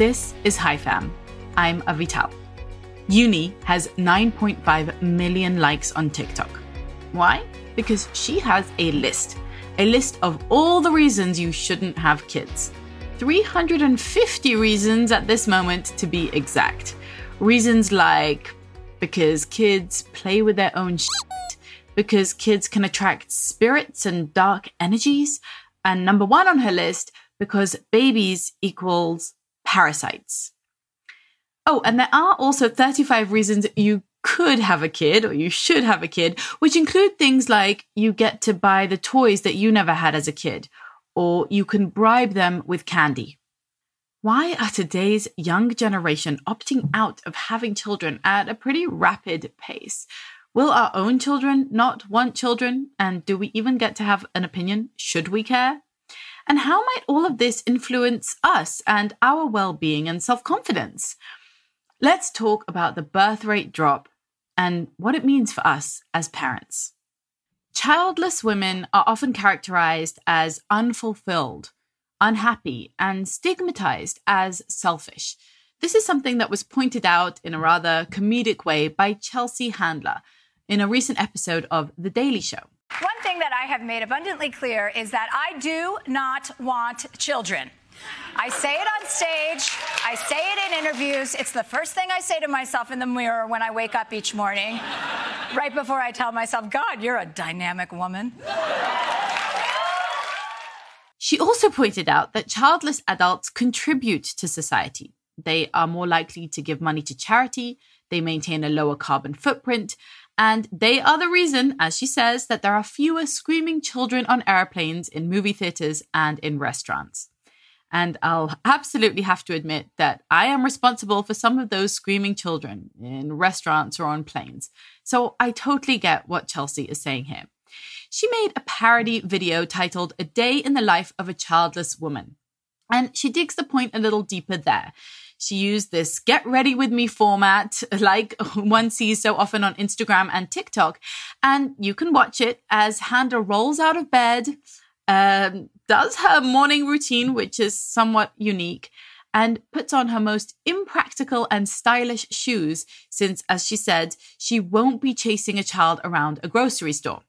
This is Hi Fam. I'm Avital. Uni has 9.5 million likes on TikTok. Why? Because she has a list, a list of all the reasons you shouldn't have kids. 350 reasons at this moment to be exact. Reasons like because kids play with their own shit, because kids can attract spirits and dark energies, and number one on her list, because babies equals parasites. Oh, and there are also 35 reasons you could have a kid or you should have a kid, which include things like you get to buy the toys that you never had as a kid, or you can bribe them with candy. Why are today's young generation opting out of having children at a pretty rapid pace? Will our own children not want children? And do we even get to have an opinion? Should we care? And how might all of this influence us and our well being and self confidence? Let's talk about the birth rate drop and what it means for us as parents. Childless women are often characterized as unfulfilled unhappy, and stigmatized as selfish. This is something that was pointed out in a rather comedic way by Chelsea Handler in a recent episode of The Daily Show. One thing that I have made abundantly clear is that I do not want children. I say it on stage. I say it in interviews. It's the first thing I say to myself in the mirror when I wake up each morning, right before I tell myself, God, you're a dynamic woman. She also pointed out that childless adults contribute to society. They are more likely to give money to charity, they maintain a lower carbon footprint, and they are the reason, as she says, that there are fewer screaming children on airplanes, in movie theaters, and in restaurants. And I'll absolutely have to admit that I am responsible for some of those screaming children in restaurants or on planes. So I totally get what Chelsea is saying here she made a parody video titled A Day in the Life of a Childless Woman. And she digs the point a little deeper there. She used this get ready with me format, like one sees so often on Instagram and TikTok. And you can watch it as Handler rolls out of bed, um, does her morning routine, which is somewhat unique, and puts on her most impractical and stylish shoes, since, as she said, she won't be chasing a child around a grocery store.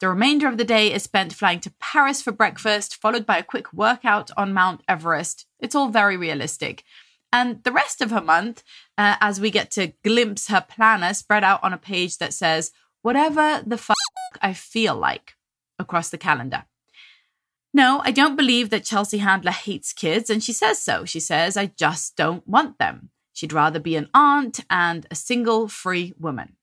The remainder of the day is spent flying to Paris for breakfast, followed by a quick workout on Mount Everest. It's all very realistic. And the rest of her month, uh, as we get to glimpse her planner spread out on a page that says, whatever the fuck I feel like across the calendar. No, I don't believe that Chelsea Handler hates kids, and she says so. She says, I just don't want them. She'd rather be an aunt and a single free woman.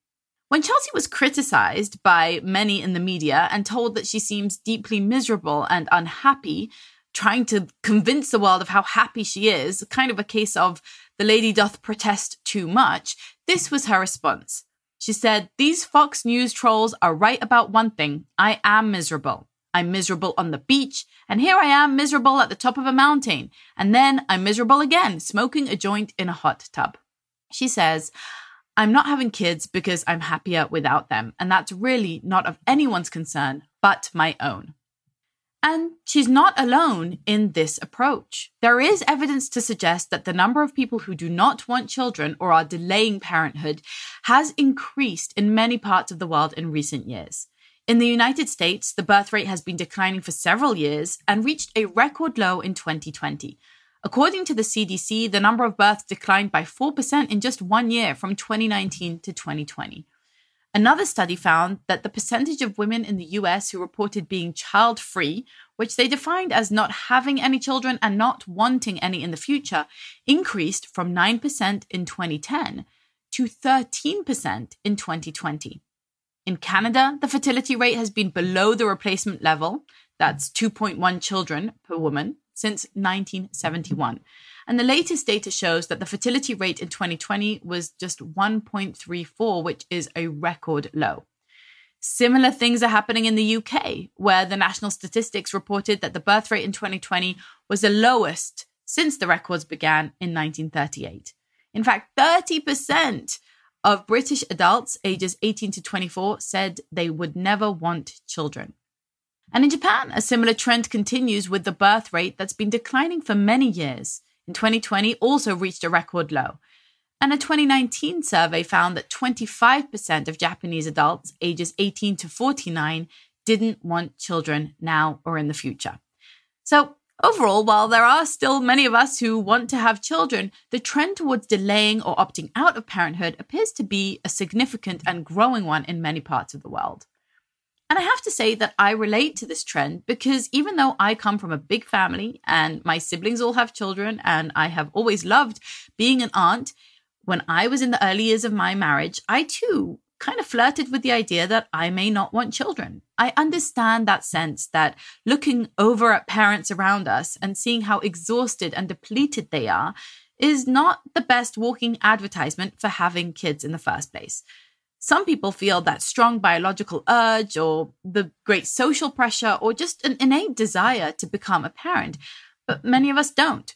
When Chelsea was criticized by many in the media and told that she seems deeply miserable and unhappy, trying to convince the world of how happy she is, kind of a case of the lady doth protest too much, this was her response. She said, These Fox News trolls are right about one thing. I am miserable. I'm miserable on the beach, and here I am miserable at the top of a mountain, and then I'm miserable again, smoking a joint in a hot tub. She says, I'm not having kids because I'm happier without them, and that's really not of anyone's concern but my own. And she's not alone in this approach. There is evidence to suggest that the number of people who do not want children or are delaying parenthood has increased in many parts of the world in recent years. In the United States, the birth rate has been declining for several years and reached a record low in 2020, According to the CDC, the number of births declined by 4% in just one year from 2019 to 2020. Another study found that the percentage of women in the US who reported being child free, which they defined as not having any children and not wanting any in the future, increased from 9% in 2010 to 13% in 2020. In Canada, the fertility rate has been below the replacement level, that's 2.1 children per woman, since 1971. And the latest data shows that the fertility rate in 2020 was just 1.34, which is a record low. Similar things are happening in the UK, where the national statistics reported that the birth rate in 2020 was the lowest since the records began in 1938. In fact, 30% of British adults ages 18 to 24 said they would never want children. And in Japan, a similar trend continues with the birth rate that's been declining for many years. In 2020 also reached a record low. And a 2019 survey found that 25% of Japanese adults ages 18 to 49 didn't want children now or in the future. So, overall, while there are still many of us who want to have children, the trend towards delaying or opting out of parenthood appears to be a significant and growing one in many parts of the world. And I have to say that I relate to this trend because even though I come from a big family and my siblings all have children and I have always loved being an aunt, when I was in the early years of my marriage, I too kind of flirted with the idea that I may not want children. I understand that sense that looking over at parents around us and seeing how exhausted and depleted they are is not the best walking advertisement for having kids in the first place. Some people feel that strong biological urge or the great social pressure or just an innate desire to become a parent, but many of us don't.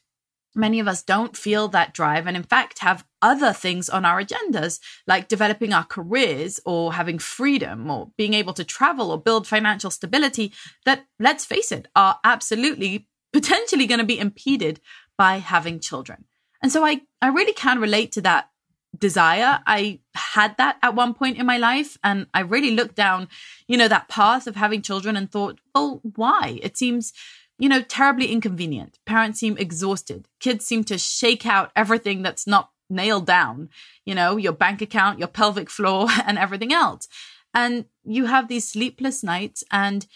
Many of us don't feel that drive and, in fact, have other things on our agendas, like developing our careers or having freedom or being able to travel or build financial stability that, let's face it, are absolutely potentially going to be impeded by having children. And so I, I really can relate to that desire. I had that at one point in my life. And I really looked down, you know, that path of having children and thought, well, why? It seems you know, terribly inconvenient. Parents seem exhausted. Kids seem to shake out everything that's not nailed down, you know, your bank account, your pelvic floor, and everything else. And you have these sleepless nights and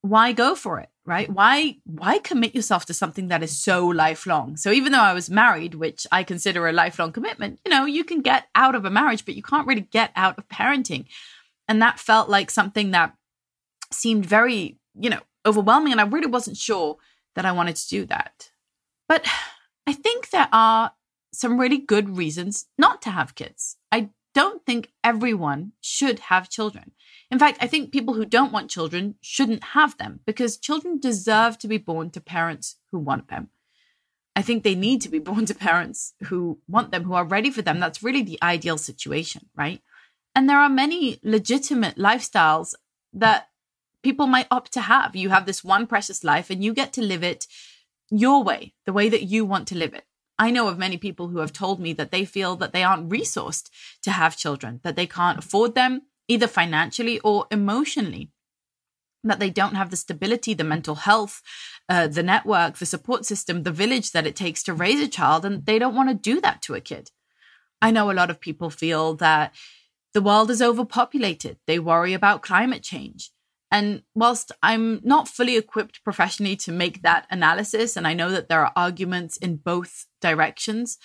why go for it, right? Why why commit yourself to something that is so lifelong? So even though I was married, which I consider a lifelong commitment, you know, you can get out of a marriage, but you can't really get out of parenting. And that felt like something that seemed very, you know, overwhelming. And I really wasn't sure that I wanted to do that. But I think there are some really good reasons not to have kids. I don't think everyone should have children. In fact, I think people who don't want children shouldn't have them because children deserve to be born to parents who want them. I think they need to be born to parents who want them, who are ready for them. That's really the ideal situation, right? And there are many legitimate lifestyles that people might opt to have. You have this one precious life and you get to live it your way, the way that you want to live it. I know of many people who have told me that they feel that they aren't resourced to have children, that they can't afford them either financially or emotionally, that they don't have the stability, the mental health, uh, the network, the support system, the village that it takes to raise a child, and they don't want to do that to a kid. I know a lot of people feel that the world is overpopulated. They worry about climate change. And whilst I'm not fully equipped professionally to make that analysis, and I know that there are arguments in both directions,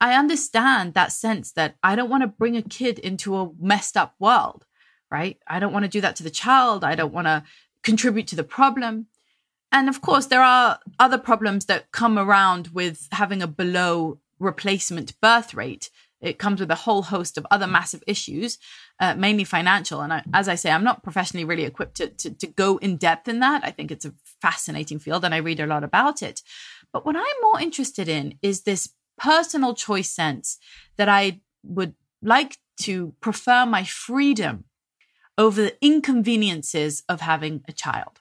I understand that sense that I don't want to bring a kid into a messed up world, right? I don't want to do that to the child. I don't want to contribute to the problem. And of course, there are other problems that come around with having a below replacement birth rate it comes with a whole host of other massive issues, uh, mainly financial. And I, as I say, I'm not professionally really equipped to, to, to go in depth in that. I think it's a fascinating field and I read a lot about it. But what I'm more interested in is this personal choice sense that I would like to prefer my freedom over the inconveniences of having a child.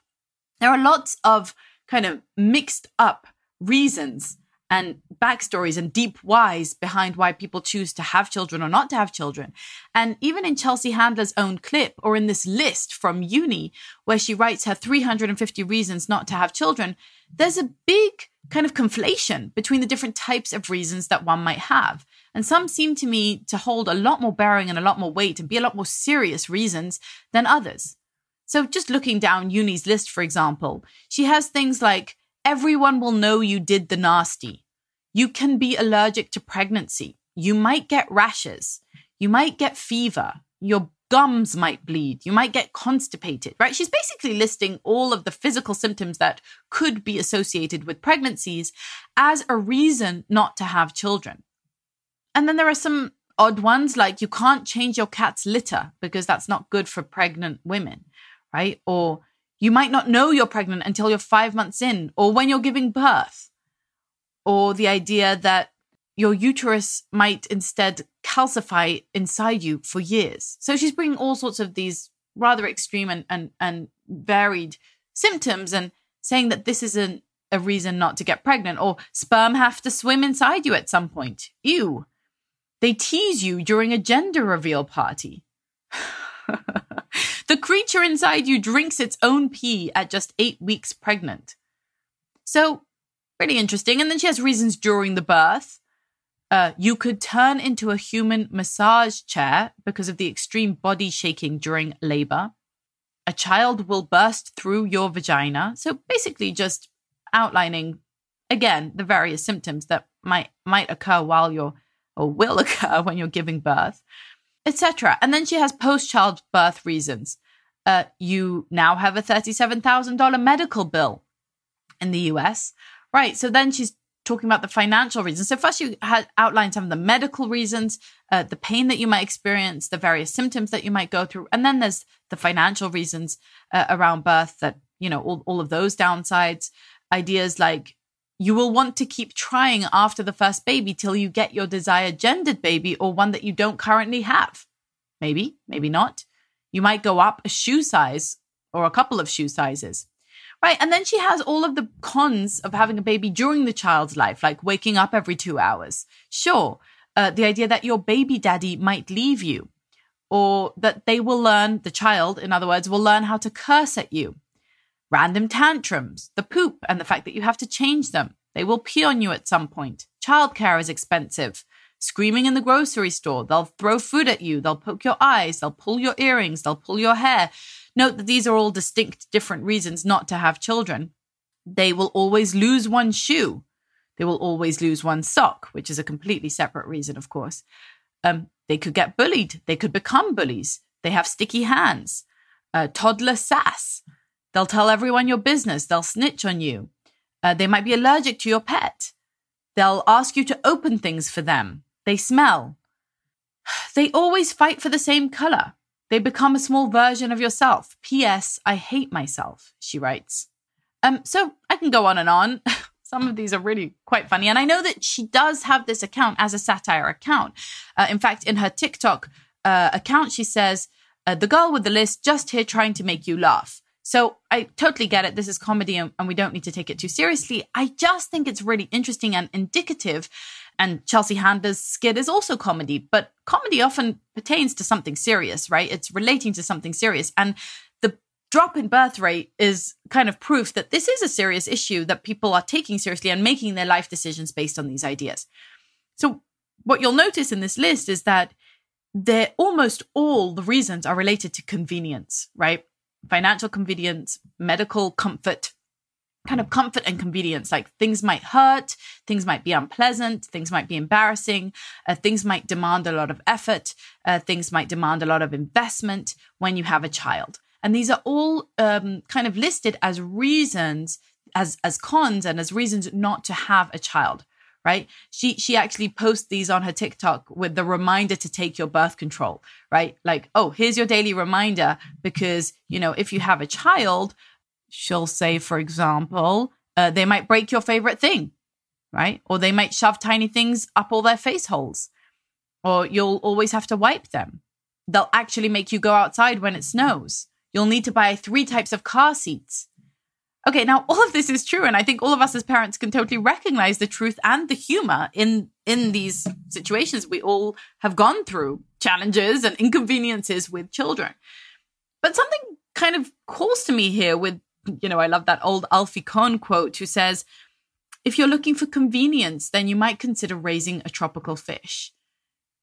There are lots of kind of mixed up reasons and backstories and deep whys behind why people choose to have children or not to have children. And even in Chelsea Handler's own clip or in this list from uni, where she writes her 350 reasons not to have children, there's a big kind of conflation between the different types of reasons that one might have. And some seem to me to hold a lot more bearing and a lot more weight and be a lot more serious reasons than others. So just looking down Uni's list, for example, she has things like everyone will know you did the nasty. You can be allergic to pregnancy. You might get rashes. You might get fever. Your gums might bleed. You might get constipated, right? She's basically listing all of the physical symptoms that could be associated with pregnancies as a reason not to have children. And then there are some odd ones like you can't change your cat's litter because that's not good for pregnant women, right? Or you might not know you're pregnant until you're five months in or when you're giving birth. Or the idea that your uterus might instead calcify inside you for years. So she's bringing all sorts of these rather extreme and, and, and varied symptoms and saying that this is an, a reason not to get pregnant, or sperm have to swim inside you at some point. Ew. They tease you during a gender reveal party. the creature inside you drinks its own pee at just eight weeks pregnant. So, pretty interesting. And then she has reasons during the birth. Uh, you could turn into a human massage chair because of the extreme body shaking during labor. A child will burst through your vagina. So basically, just outlining again the various symptoms that might might occur while you're or will occur when you're giving birth, etc. And then she has post-child birth reasons. Uh, you now have a thirty-seven thousand dollar medical bill in the US, right? So then she's talking about the financial reasons. So first, you had outlined some of the medical reasons, uh, the pain that you might experience, the various symptoms that you might go through, and then there's the financial reasons uh, around birth. That you know all, all of those downsides. Ideas like you will want to keep trying after the first baby till you get your desired gendered baby or one that you don't currently have. Maybe, maybe not. You might go up a shoe size or a couple of shoe sizes. Right. And then she has all of the cons of having a baby during the child's life, like waking up every two hours. Sure. Uh, the idea that your baby daddy might leave you or that they will learn, the child, in other words, will learn how to curse at you. Random tantrums, the poop, and the fact that you have to change them. They will pee on you at some point. Childcare is expensive. Screaming in the grocery store. They'll throw food at you. They'll poke your eyes. They'll pull your earrings. They'll pull your hair. Note that these are all distinct, different reasons not to have children. They will always lose one shoe. They will always lose one sock, which is a completely separate reason, of course. Um, they could get bullied. They could become bullies. They have sticky hands. Uh, toddler sass. They'll tell everyone your business. They'll snitch on you. Uh, they might be allergic to your pet. They'll ask you to open things for them. They smell. They always fight for the same color. They become a small version of yourself. P.S. I hate myself, she writes. Um, so I can go on and on. Some of these are really quite funny. And I know that she does have this account as a satire account. Uh, in fact, in her TikTok uh, account, she says, uh, The girl with the list just here trying to make you laugh. So I totally get it. This is comedy and, and we don't need to take it too seriously. I just think it's really interesting and indicative and Chelsea Handler's skit is also comedy, but comedy often pertains to something serious, right? It's relating to something serious. And the drop in birth rate is kind of proof that this is a serious issue that people are taking seriously and making their life decisions based on these ideas. So, what you'll notice in this list is that they're almost all the reasons are related to convenience, right? Financial convenience, medical comfort, kind of comfort and convenience. Like things might hurt, things might be unpleasant, things might be embarrassing, uh, things might demand a lot of effort, uh, things might demand a lot of investment when you have a child. And these are all um, kind of listed as reasons, as as cons, and as reasons not to have a child. Right? She she actually posts these on her TikTok with the reminder to take your birth control. Right? Like, oh, here's your daily reminder because you know if you have a child, she'll say, for example, uh, they might break your favorite thing, right? Or they might shove tiny things up all their face holes, or you'll always have to wipe them. They'll actually make you go outside when it snows. You'll need to buy three types of car seats. Okay, now all of this is true, and I think all of us as parents can totally recognize the truth and the humor in in these situations. We all have gone through challenges and inconveniences with children. But something kind of calls to me here with you know, I love that old Alfie Kohn quote who says, if you're looking for convenience, then you might consider raising a tropical fish.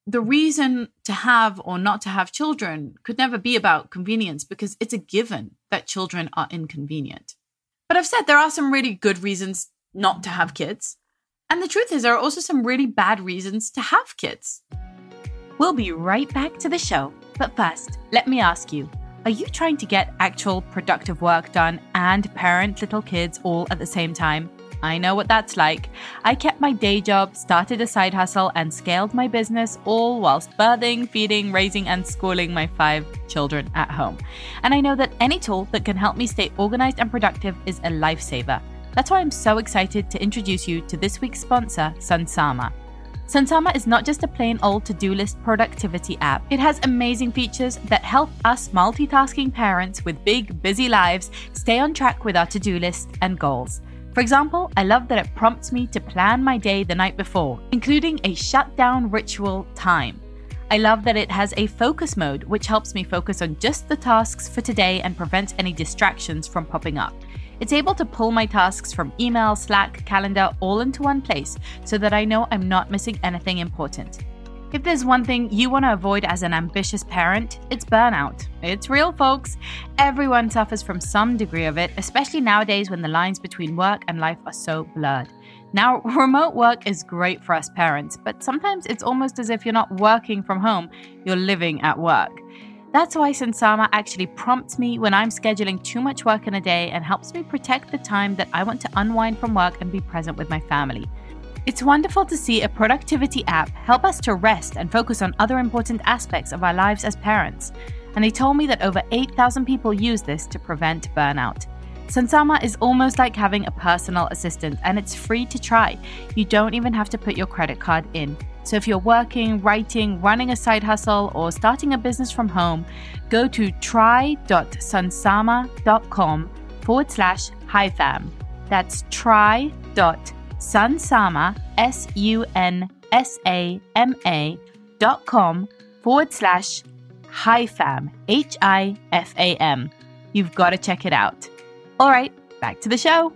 The reason to have or not to have children could never be about convenience because it's a given that children are inconvenient. But I've said there are some really good reasons not to have kids. And the truth is, there are also some really bad reasons to have kids. We'll be right back to the show. But first, let me ask you are you trying to get actual productive work done and parent little kids all at the same time? I know what that's like. I kept my day job, started a side hustle, and scaled my business all whilst birthing, feeding, raising, and schooling my five children at home. And I know that any tool that can help me stay organized and productive is a lifesaver. That's why I'm so excited to introduce you to this week's sponsor, Sunsama. Sunsama is not just a plain old to do list productivity app. It has amazing features that help us multitasking parents with big, busy lives stay on track with our to do list and goals. For example, I love that it prompts me to plan my day the night before, including a shutdown ritual time. I love that it has a focus mode, which helps me focus on just the tasks for today and prevents any distractions from popping up. It's able to pull my tasks from email, Slack, calendar all into one place so that I know I'm not missing anything important. If there's one thing you want to avoid as an ambitious parent, it's burnout. It's real, folks. Everyone suffers from some degree of it, especially nowadays when the lines between work and life are so blurred. Now, remote work is great for us parents, but sometimes it's almost as if you're not working from home, you're living at work. That's why Sunsama actually prompts me when I'm scheduling too much work in a day and helps me protect the time that I want to unwind from work and be present with my family. It's wonderful to see a productivity app help us to rest and focus on other important aspects of our lives as parents. And they told me that over 8,000 people use this to prevent burnout. Sunsama is almost like having a personal assistant and it's free to try. You don't even have to put your credit card in. So if you're working, writing, running a side hustle, or starting a business from home, go to try.sunsama.com forward slash HiFam. That's try.sunsama, S U N S A M A dot com forward slash HiFam, H I F A M. You've got to check it out. All right, back to the show.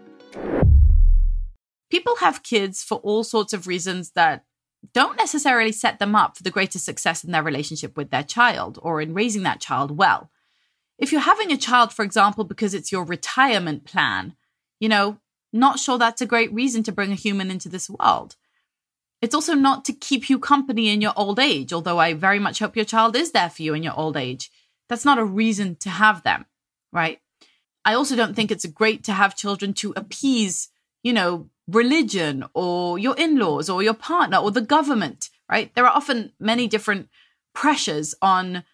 People have kids for all sorts of reasons that don't necessarily set them up for the greatest success in their relationship with their child or in raising that child well. If you're having a child, for example, because it's your retirement plan, you know, not sure that's a great reason to bring a human into this world. It's also not to keep you company in your old age, although I very much hope your child is there for you in your old age. That's not a reason to have them, right? I also don't think it's great to have children to appease, you know, religion or your in laws or your partner or the government, right? There are often many different pressures on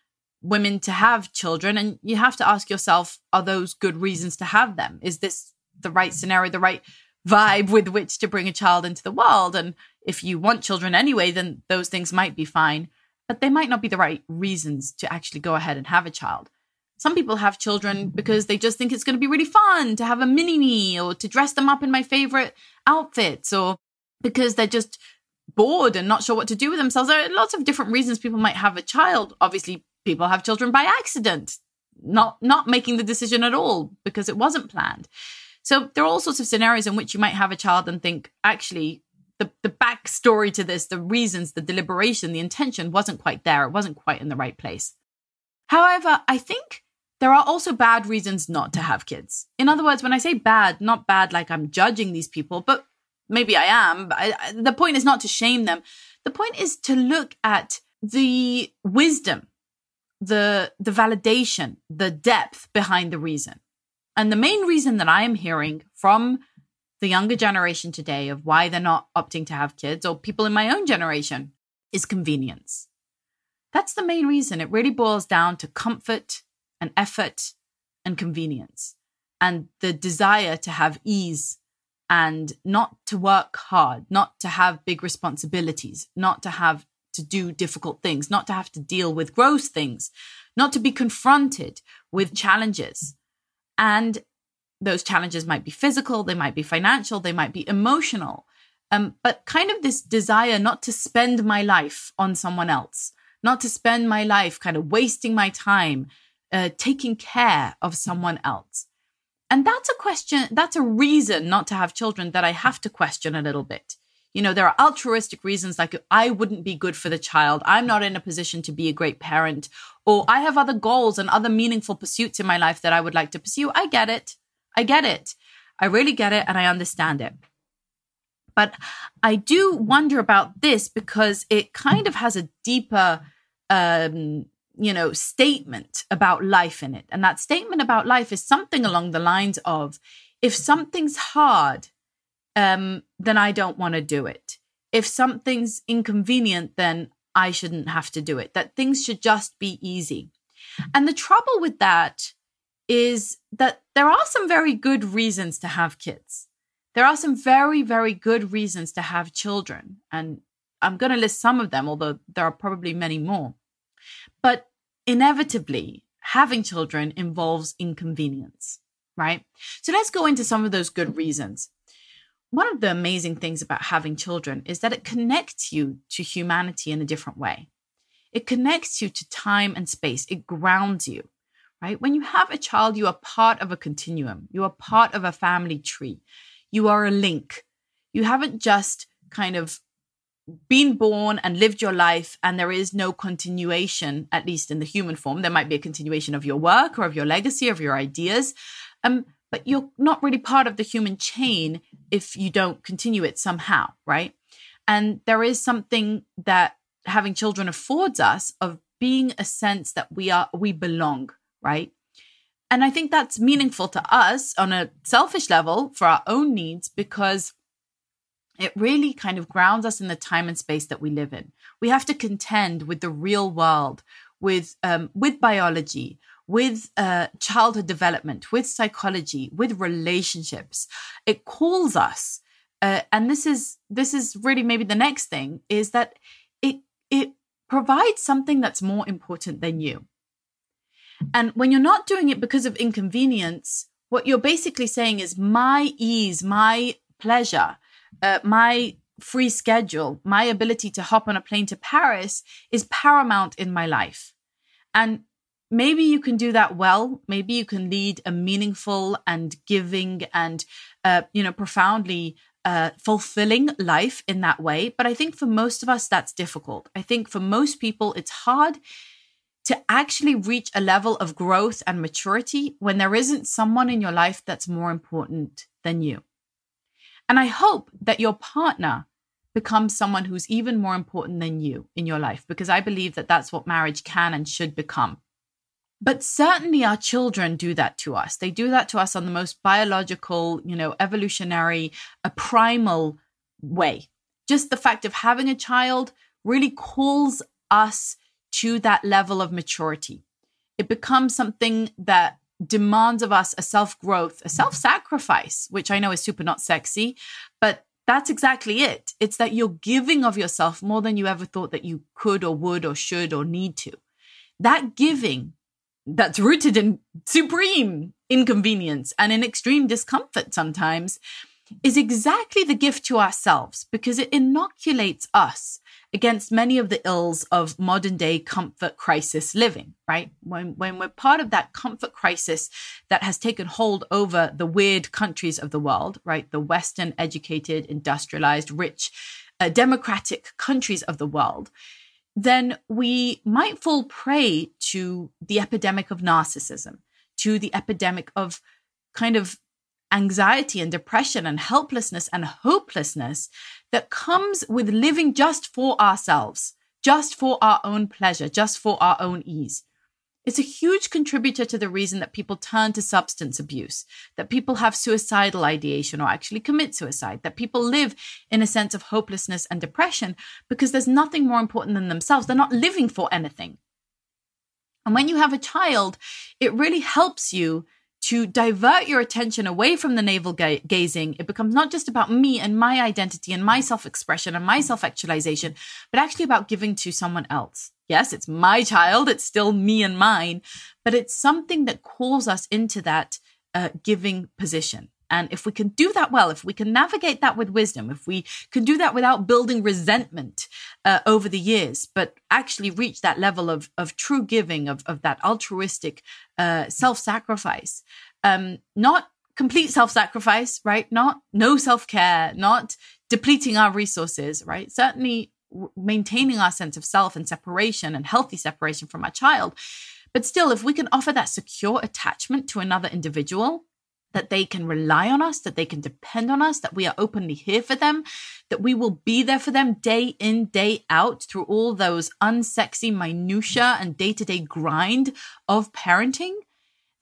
women to have children. And you have to ask yourself, are those good reasons to have them? Is this the right scenario, the right vibe with which to bring a child into the world? And if you want children anyway, then those things might be fine, but they might not be the right reasons to actually go ahead and have a child. Some people have children because they just think it's going to be really fun to have a mini me or to dress them up in my favorite outfits or because they're just bored and not sure what to do with themselves. There are lots of different reasons people might have a child. Obviously, people have children by accident, not not making the decision at all because it wasn't planned. So there are all sorts of scenarios in which you might have a child and think, actually, the, the backstory to this, the reasons, the deliberation, the intention wasn't quite there. It wasn't quite in the right place. However, I think there are also bad reasons not to have kids. In other words, when I say bad, not bad like I'm judging these people, but maybe I am. But I, the point is not to shame them. The point is to look at the wisdom, the the validation, the depth behind the reason. And the main reason that I am hearing from the younger generation today of why they're not opting to have kids or people in my own generation is convenience. That's the main reason. It really boils down to comfort and effort and convenience and the desire to have ease and not to work hard, not to have big responsibilities, not to have to do difficult things, not to have to deal with gross things, not to be confronted with challenges. And those challenges might be physical, they might be financial, they might be emotional. Um, but kind of this desire not to spend my life on someone else, not to spend my life kind of wasting my time uh, taking care of someone else? And that's a question, that's a reason not to have children that I have to question a little bit. You know, there are altruistic reasons like I wouldn't be good for the child. I'm not in a position to be a great parent, or I have other goals and other meaningful pursuits in my life that I would like to pursue. I get it. I get it. I really get it and I understand it. But I do wonder about this because it kind of has a deeper um, you know, statement about life in it. And that statement about life is something along the lines of if something's hard, um, then I don't want to do it. If something's inconvenient, then I shouldn't have to do it. That things should just be easy. And the trouble with that is that there are some very good reasons to have kids. There are some very, very good reasons to have children. And I'm going to list some of them, although there are probably many more. But inevitably, having children involves inconvenience, right? So let's go into some of those good reasons. one of the amazing things about having children is that it connects you to humanity in a different way. It connects you to time and space. It grounds you, right? When you have a child, you are part of a continuum. You are part of a family tree. You are a link. You haven't just kind of been born and lived your life and there is no continuation at least in the human form. There might be a continuation of your work or of your legacy or of your ideas um, but you're not really part of the human chain if you don't continue it somehow right? And there is something that having children affords us of being a sense that we are we belong right? And i think that's meaningful to us on a selfish level for our own needs because it really kind of grounds us in the time and space that we live in. We have to contend with the real world, with um, with biology, with uh, childhood development, with psychology, with relationships. It calls us, uh, and this is this is really maybe the next thing is that it it provides something that's more important than you. And when you're not doing it because of inconvenience, what you're basically saying is my ease, my pleasure uh, my free schedule, my ability to hop on a plane to Paris is paramount in my life. And maybe you can do that well. Maybe you can lead a meaningful and giving and, uh, you know, profoundly uh, fulfilling life in that way. But I think for most of us, that's difficult. I think for most people, it's hard to actually reach a level of growth and maturity when there isn't someone in your life that's more important than you. And I hope that your partner becomes someone who's even more important than you in your life, because I believe that that's what marriage can and should become. But certainly our children do that to us. They do that to us on the most biological, you know, evolutionary, a primal way. Just the fact of having a child really calls us to that level of maturity. It becomes something that demands of us a self growth, a self sacrifice, which I know is super not sexy, but that's exactly it. It's that you're giving of yourself more than you ever thought that you could or would or should or need to. That giving that's rooted in supreme inconvenience and in extreme discomfort sometimes is exactly the gift to ourselves because it inoculates us against many of the ills of modern day comfort crisis living, right? When, when we're part of that comfort crisis that has taken hold over the weird countries of the world, right? The Western educated, industrialized, rich, uh, democratic countries of the world, then we might fall prey to the epidemic of narcissism, to the epidemic of kind of anxiety and depression and helplessness and hopelessness that comes with living just for ourselves, just for our own pleasure, just for our own ease. It's a huge contributor to the reason that people turn to substance abuse, that people have suicidal ideation or actually commit suicide, that people live in a sense of hopelessness and depression because there's nothing more important than themselves. They're not living for anything. And when you have a child, it really helps you to divert your attention away from the navel ga- gazing, it becomes not just about me and my identity and my self expression and my self actualization, but actually about giving to someone else. Yes, it's my child, it's still me and mine, but it's something that calls us into that uh, giving position. And if we can do that well, if we can navigate that with wisdom, if we can do that without building resentment uh, over the years, but actually reach that level of, of true giving, of, of that altruistic uh, self sacrifice, um, not complete self sacrifice, right? Not no self care, not depleting our resources, right? Certainly maintaining our sense of self and separation and healthy separation from our child. But still, if we can offer that secure attachment to another individual, that they can rely on us, that they can depend on us, that we are openly here for them, that we will be there for them day in, day out through all those unsexy minutia and day to day grind of parenting,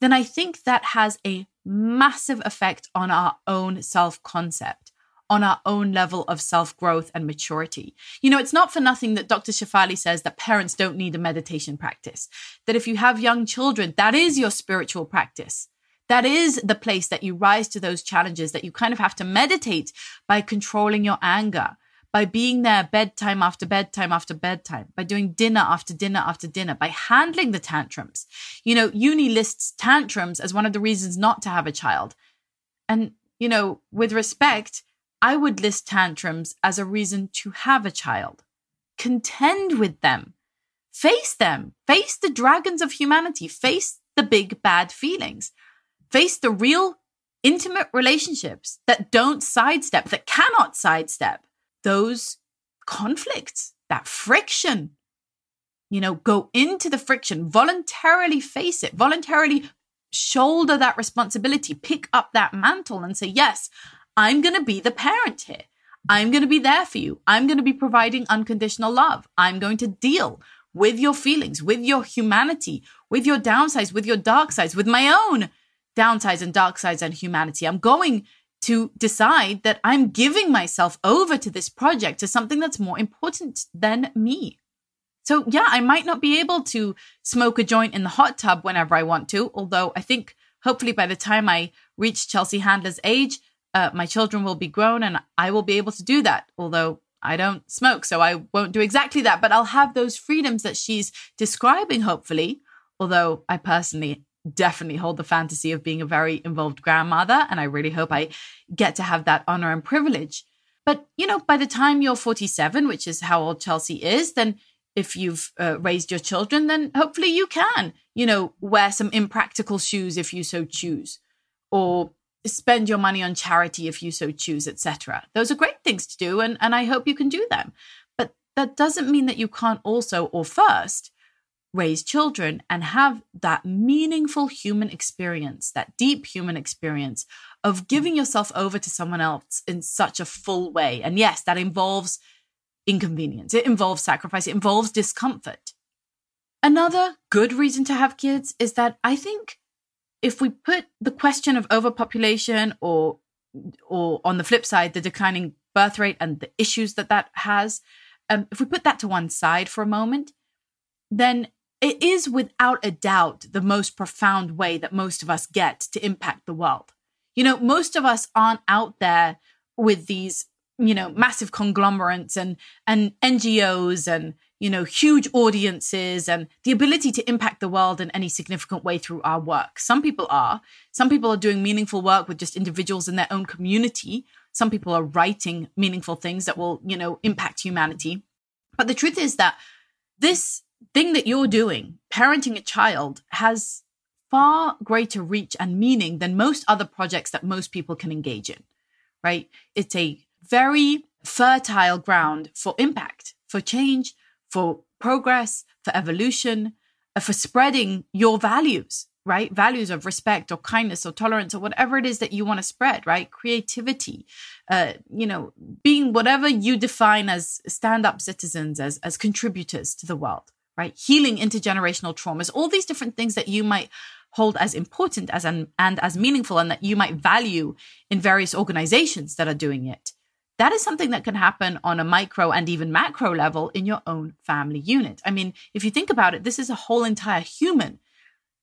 then I think that has a massive effect on our own self concept, on our own level of self growth and maturity. You know, it's not for nothing that Dr. Shefali says that parents don't need a meditation practice, that if you have young children, that is your spiritual practice that is the place that you rise to those challenges that you kind of have to meditate by controlling your anger, by being there bedtime after bedtime after bedtime, by doing dinner after dinner after dinner, by handling the tantrums. You know, uni lists tantrums as one of the reasons not to have a child. And, you know, with respect, I would list tantrums as a reason to have a child. Contend with them. Face them. Face the dragons of humanity. Face the big bad feelings. Face the real intimate relationships that don't sidestep, that cannot sidestep those conflicts, that friction. You know, go into the friction, voluntarily face it, voluntarily shoulder that responsibility, pick up that mantle and say, Yes, I'm going to be the parent here. I'm going to be there for you. I'm going to be providing unconditional love. I'm going to deal with your feelings, with your humanity, with your downsides, with your dark sides, with my own downsides and dark sides and humanity. I'm going to decide that I'm giving myself over to this project to something that's more important than me. So, yeah, I might not be able to smoke a joint in the hot tub whenever I want to, although I think hopefully by the time I reach Chelsea Handler's age, uh, my children will be grown and I will be able to do that. Although I don't smoke, so I won't do exactly that, but I'll have those freedoms that she's describing, hopefully. Although I personally definitely hold the fantasy of being a very involved grandmother, and I really hope I get to have that honor and privilege. But, you know, by the time you're 47, which is how old Chelsea is, then if you've uh, raised your children, then hopefully you can, you know, wear some impractical shoes if you so choose, or spend your money on charity if you so choose, etc. Those are great things to do, and, and I hope you can do them. But that doesn't mean that you can't also, or first, raise children and have that meaningful human experience, that deep human experience of giving yourself over to someone else in such a full way. And yes, that involves inconvenience, it involves sacrifice, it involves discomfort. Another good reason to have kids is that I think if we put the question of overpopulation or or on the flip side the declining birth rate and the issues that that has um, if we put that to one side for a moment then it is without a doubt the most profound way that most of us get to impact the world you know most of us aren't out there with these you know massive conglomerates and and ngos and you know, huge audiences and the ability to impact the world in any significant way through our work. Some people are. Some people are doing meaningful work with just individuals in their own community. Some people are writing meaningful things that will, you know, impact humanity. But the truth is that this thing that you're doing, parenting a child, has far greater reach and meaning than most other projects that most people can engage in, right? It's a very fertile ground for impact, for change, for progress, for evolution, uh, for spreading your values, right? Values of respect or kindness or tolerance or whatever it is that you want to spread, right? Creativity, uh, you know, being whatever you define as stand up citizens, as, as contributors to the world, right? Healing intergenerational traumas, all these different things that you might hold as important as an, and as meaningful and that you might value in various organizations that are doing it that is something that can happen on a micro and even macro level in your own family unit. I mean, if you think about it, this is a whole entire human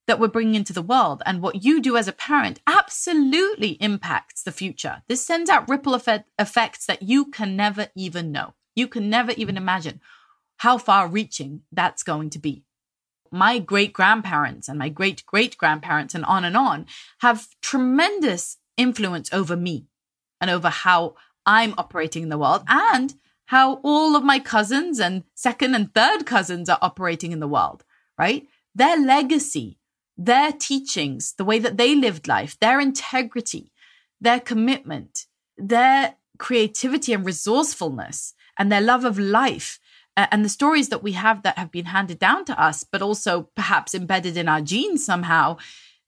that we're bringing into the world. And what you do as a parent absolutely impacts the future. This sends out ripple effect, effects that you can never even know. You can never even imagine how far reaching that's going to be. My great grandparents and my great great grandparents and on and on have tremendous influence over me and over how I'm operating in the world and how all of my cousins and second and third cousins are operating in the world, right? Their legacy, their teachings, the way that they lived life, their integrity, their commitment, their creativity and resourcefulness, and their love of life, and the stories that we have that have been handed down to us, but also perhaps embedded in our genes somehow,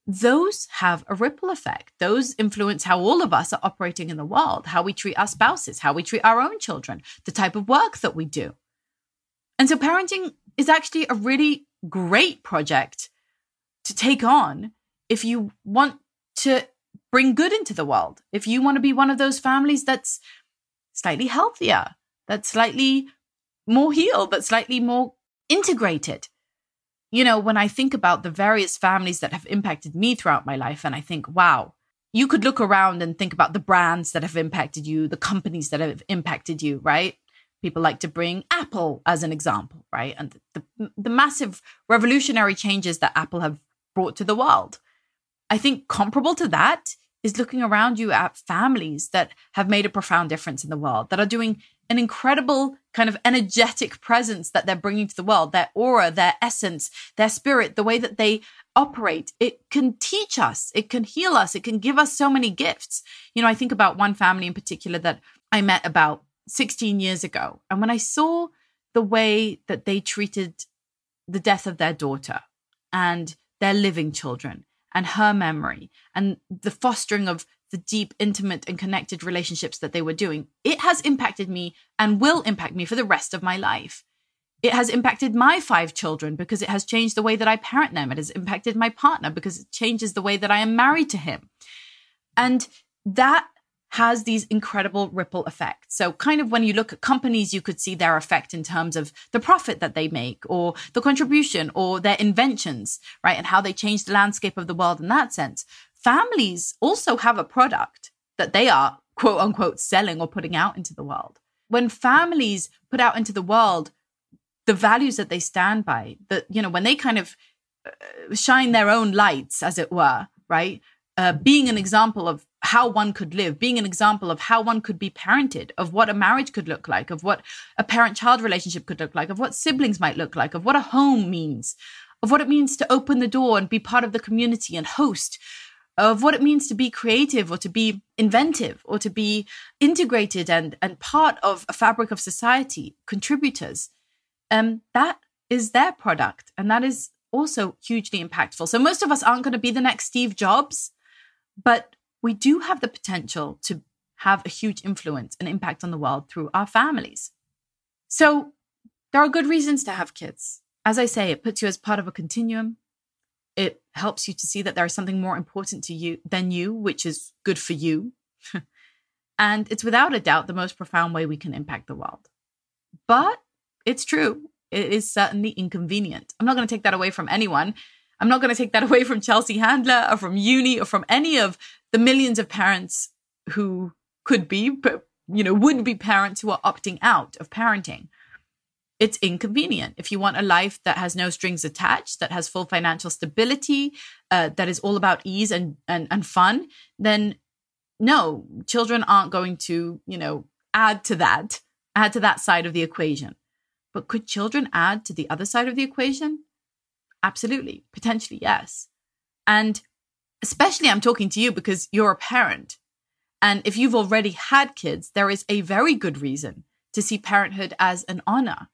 those have a ripple effect. Those influence how all of us are operating in the world, how we treat our spouses, how we treat our own children, the type of work that we do. And so parenting is actually a really great project to take on if you want to bring good into the world. If you want to be one of those families that's slightly healthier, that's slightly more healed, but slightly more integrated you know, when I think about the various families that have impacted me throughout my life, and I think, wow, you could look around and think about the brands that have impacted you, the companies that have impacted you, right? People like to bring Apple as an example, right? And the, the, massive revolutionary changes that Apple have brought to the world. I think comparable to that is looking around you at families that have made a profound difference in the world, that are doing an incredible kind of energetic presence that they're bringing to the world, their aura, their essence, their spirit, the way that they operate. It can teach us, it can heal us, it can give us so many gifts. You know, I think about one family in particular that I met about 16 years ago. And when I saw the way that they treated the death of their daughter and their living children and her memory and the fostering of the deep, intimate, and connected relationships that they were doing, it has impacted me and will impact me for the rest of my life. It has impacted my five children because it has changed the way that I parent them. It has impacted my partner because it changes the way that I am married to him. And that has these incredible ripple effects. So, kind of when you look at companies, you could see their effect in terms of the profit that they make, or the contribution, or their inventions, right? And how they change the landscape of the world in that sense. Families also have a product that they are quote unquote selling or putting out into the world. When families put out into the world the values that they stand by, that, you know, when they kind of uh, shine their own lights, as it were, right? Uh, being an example of how one could live, being an example of how one could be parented, of what a marriage could look like, of what a parent child relationship could look like, of what siblings might look like, of what a home means, of what it means to open the door and be part of the community and host, of what it means to be creative or to be inventive or to be integrated and, and part of a fabric of society, contributors. Um, that is their product. And that is also hugely impactful. So most of us aren't going to be the next Steve Jobs, but we do have the potential to have a huge influence and impact on the world through our families. So there are good reasons to have kids. As I say, it puts you as part of a continuum. It helps you to see that there is something more important to you than you, which is good for you. and it's without a doubt the most profound way we can impact the world. But it's true. It is certainly inconvenient. I'm not going to take that away from anyone. I'm not going to take that away from Chelsea Handler or from Uni or from any of the millions of parents who could be, but you know, would be parents who are opting out of parenting. It's inconvenient. If you want a life that has no strings attached, that has full financial stability, uh, that is all about ease and, and, and fun, then no, children aren't going to, you know, add to that, add to that side of the equation. But could children add to the other side of the equation? Absolutely. Potentially, yes. And especially I'm talking to you because you're a parent. And if you've already had kids, there is a very good reason to see parenthood as an honor,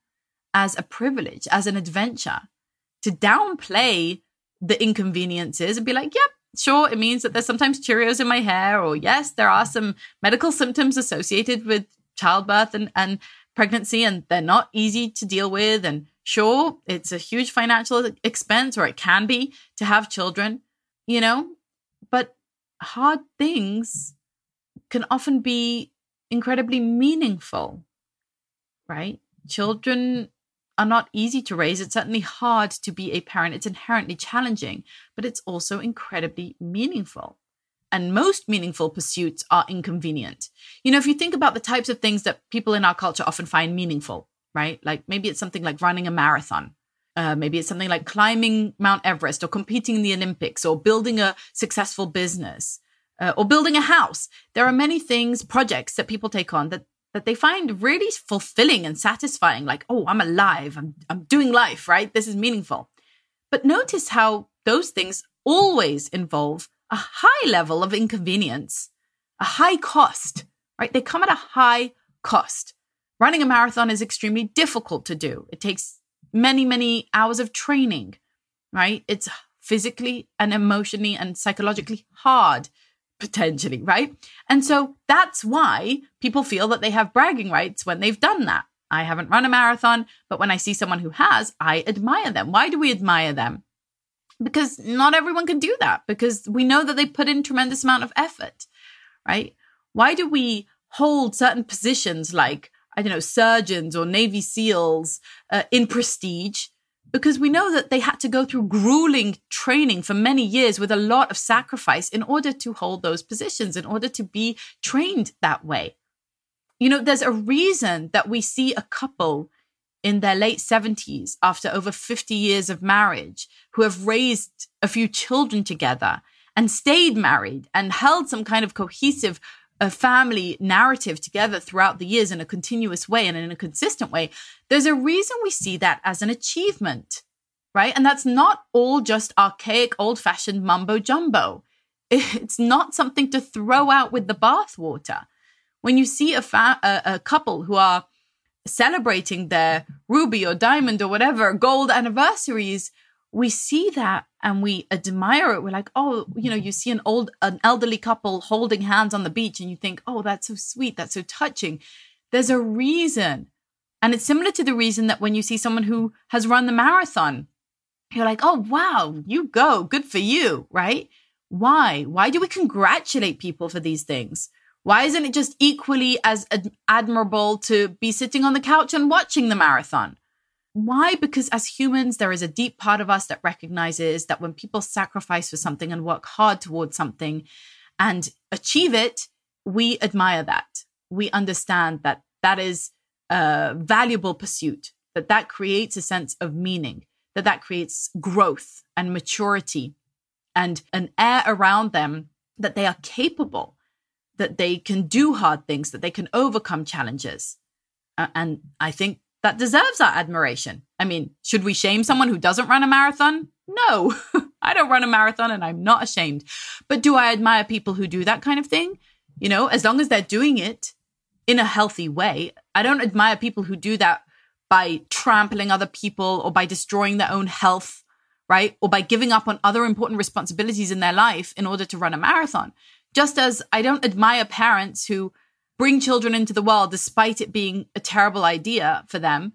as a privilege, as an adventure, to downplay the inconveniences and be like, yep, sure, it means that there's sometimes Cheerios in my hair, or yes, there are some medical symptoms associated with childbirth and, and pregnancy, and they're not easy to deal with. And sure, it's a huge financial expense, or it can be to have children, you know, but hard things can often be incredibly meaningful, right? Children are not easy to raise. It's certainly hard to be a parent. It's inherently challenging, but it's also incredibly meaningful. And most meaningful pursuits are inconvenient. You know, if you think about the types of things that people in our culture often find meaningful, right? Like maybe it's something like running a marathon uh, maybe it's something like climbing Mount Everest or competing in the Olympics or building a successful business uh, or building a house. There are many things, projects that people take on that that they find really fulfilling and satisfying. Like, oh, I'm alive. I'm I'm doing life. Right. This is meaningful. But notice how those things always involve a high level of inconvenience, a high cost. Right. They come at a high cost. Running a marathon is extremely difficult to do. It takes many, many hours of training, right? It's physically and emotionally and psychologically hard, potentially, right? And so that's why people feel that they have bragging rights when they've done that. I haven't run a marathon, but when I see someone who has, I admire them. Why do we admire them? Because not everyone can do that because we know that they put in tremendous amount of effort, right? Why do we hold certain positions like I don't know, surgeons or Navy SEALs uh, in prestige because we know that they had to go through grueling training for many years with a lot of sacrifice in order to hold those positions, in order to be trained that way. You know, there's a reason that we see a couple in their late 70s after over 50 years of marriage who have raised a few children together and stayed married and held some kind of cohesive a family narrative together throughout the years in a continuous way and in a consistent way, there's a reason we see that as an achievement, right? And that's not all just archaic, old fashioned mumbo jumbo. It's not something to throw out with the bathwater. When you see a, fa- a, a couple who are celebrating their ruby or diamond or whatever gold anniversaries, we see that and we admire it. We're like, oh, you know, you see an old, an elderly couple holding hands on the beach and you think, oh, that's so sweet. That's so touching. There's a reason. And it's similar to the reason that when you see someone who has run the marathon, you're like, oh, wow, you go. Good for you. Right. Why? Why do we congratulate people for these things? Why isn't it just equally as ad- admirable to be sitting on the couch and watching the marathon? Why? Because as humans, there is a deep part of us that recognizes that when people sacrifice for something and work hard towards something and achieve it, we admire that. We understand that that is a valuable pursuit, that that creates a sense of meaning, that that creates growth and maturity and an air around them that they are capable, that they can do hard things, that they can overcome challenges. And I think that deserves our admiration. I mean, should we shame someone who doesn't run a marathon? No, I don't run a marathon and I'm not ashamed. But do I admire people who do that kind of thing? You know, as long as they're doing it in a healthy way. I don't admire people who do that by trampling other people or by destroying their own health, right? Or by giving up on other important responsibilities in their life in order to run a marathon. Just as I don't admire parents who bring children into the world despite it being a terrible idea for them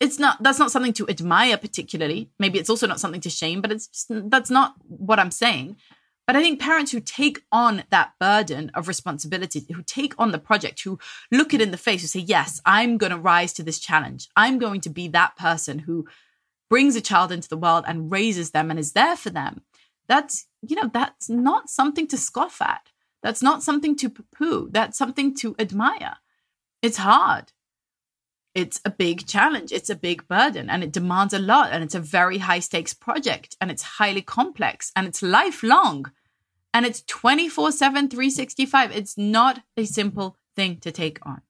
it's not that's not something to admire particularly. Maybe it's also not something to shame but it's just that's not what i'm saying. But i think parents who take on that burden of responsibility who take on the project who look it in the face who say yes i'm going to rise to this challenge. I'm going to be that person who brings a child into the world and raises them and is there for them that's you know that's not something to scoff at that's not something to poo poo, That's something to admire. It's hard. It's a big challenge. It's a big burden and it demands a lot. And it's a very high stakes project and it's highly complex and it's lifelong and it's 24 7, 365. It's not a simple thing to take on.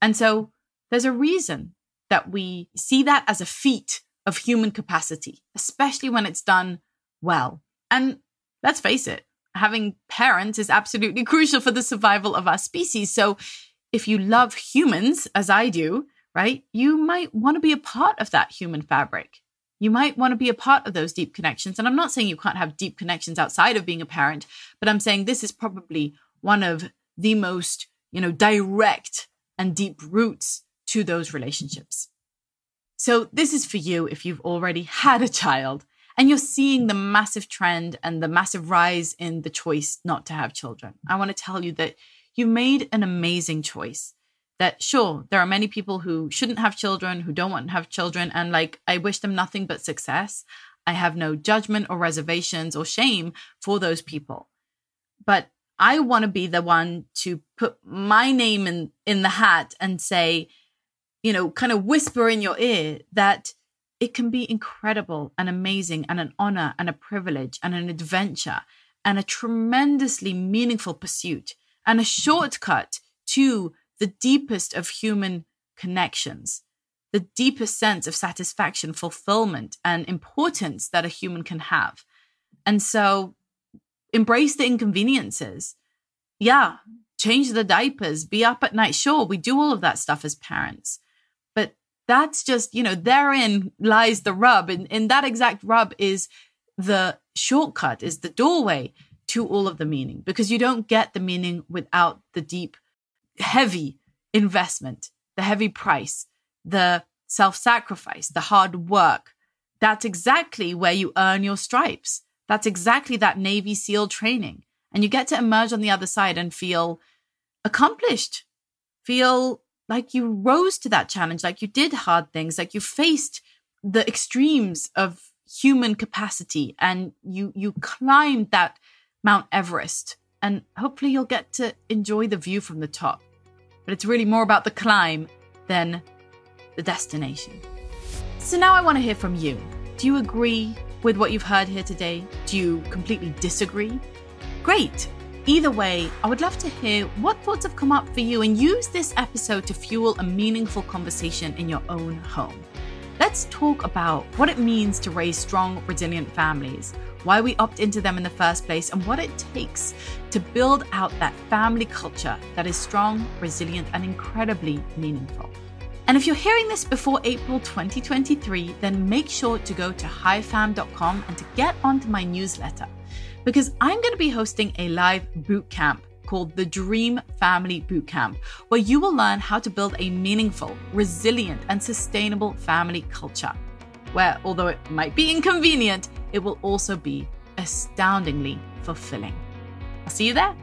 And so there's a reason that we see that as a feat of human capacity, especially when it's done well. And let's face it, having parents is absolutely crucial for the survival of our species. So if you love humans, as I do, right, you might want to be a part of that human fabric. You might want to be a part of those deep connections. And I'm not saying you can't have deep connections outside of being a parent, but I'm saying this is probably one of the most, you know, direct and deep roots to those relationships. So this is for you if you've already had a child and you're seeing the massive trend and the massive rise in the choice not to have children. I want to tell you that you made an amazing choice. That sure, there are many people who shouldn't have children, who don't want to have children, and like I wish them nothing but success. I have no judgment or reservations or shame for those people. But I want to be the one to put my name in, in the hat and say, you know, kind of whisper in your ear that it can be incredible and amazing and an honor and a privilege and an adventure and a tremendously meaningful pursuit and a shortcut to the deepest of human connections, the deepest sense of satisfaction, fulfillment, and importance that a human can have. And so embrace the inconveniences. Yeah, change the diapers, be up at night. Sure, we do all of that stuff as parents that's just, you know, therein lies the rub. And, and that exact rub is the shortcut, is the doorway to all of the meaning, because you don't get the meaning without the deep, heavy investment, the heavy price, the self sacrifice, the hard work. That's exactly where you earn your stripes. That's exactly that Navy SEAL training. And you get to emerge on the other side and feel accomplished, feel like you rose to that challenge, like you did hard things, like you faced the extremes of human capacity and you you climbed that Mount Everest. And hopefully you'll get to enjoy the view from the top. But it's really more about the climb than the destination. So now I want to hear from you. Do you agree with what you've heard here today? Do you completely disagree? Great. Either way, I would love to hear what thoughts have come up for you and use this episode to fuel a meaningful conversation in your own home. Let's talk about what it means to raise strong, resilient families, why we opt into them in the first place, and what it takes to build out that family culture that is strong, resilient, and incredibly meaningful. And if you're hearing this before April 2023, then make sure to go to hifam.com and to get onto my newsletter because I'm going to be hosting a live boot camp called the Dream Family Bootcamp, where you will learn how to build a meaningful, resilient, and sustainable family culture. Where, although it might be inconvenient, it will also be astoundingly fulfilling. I'll see you there.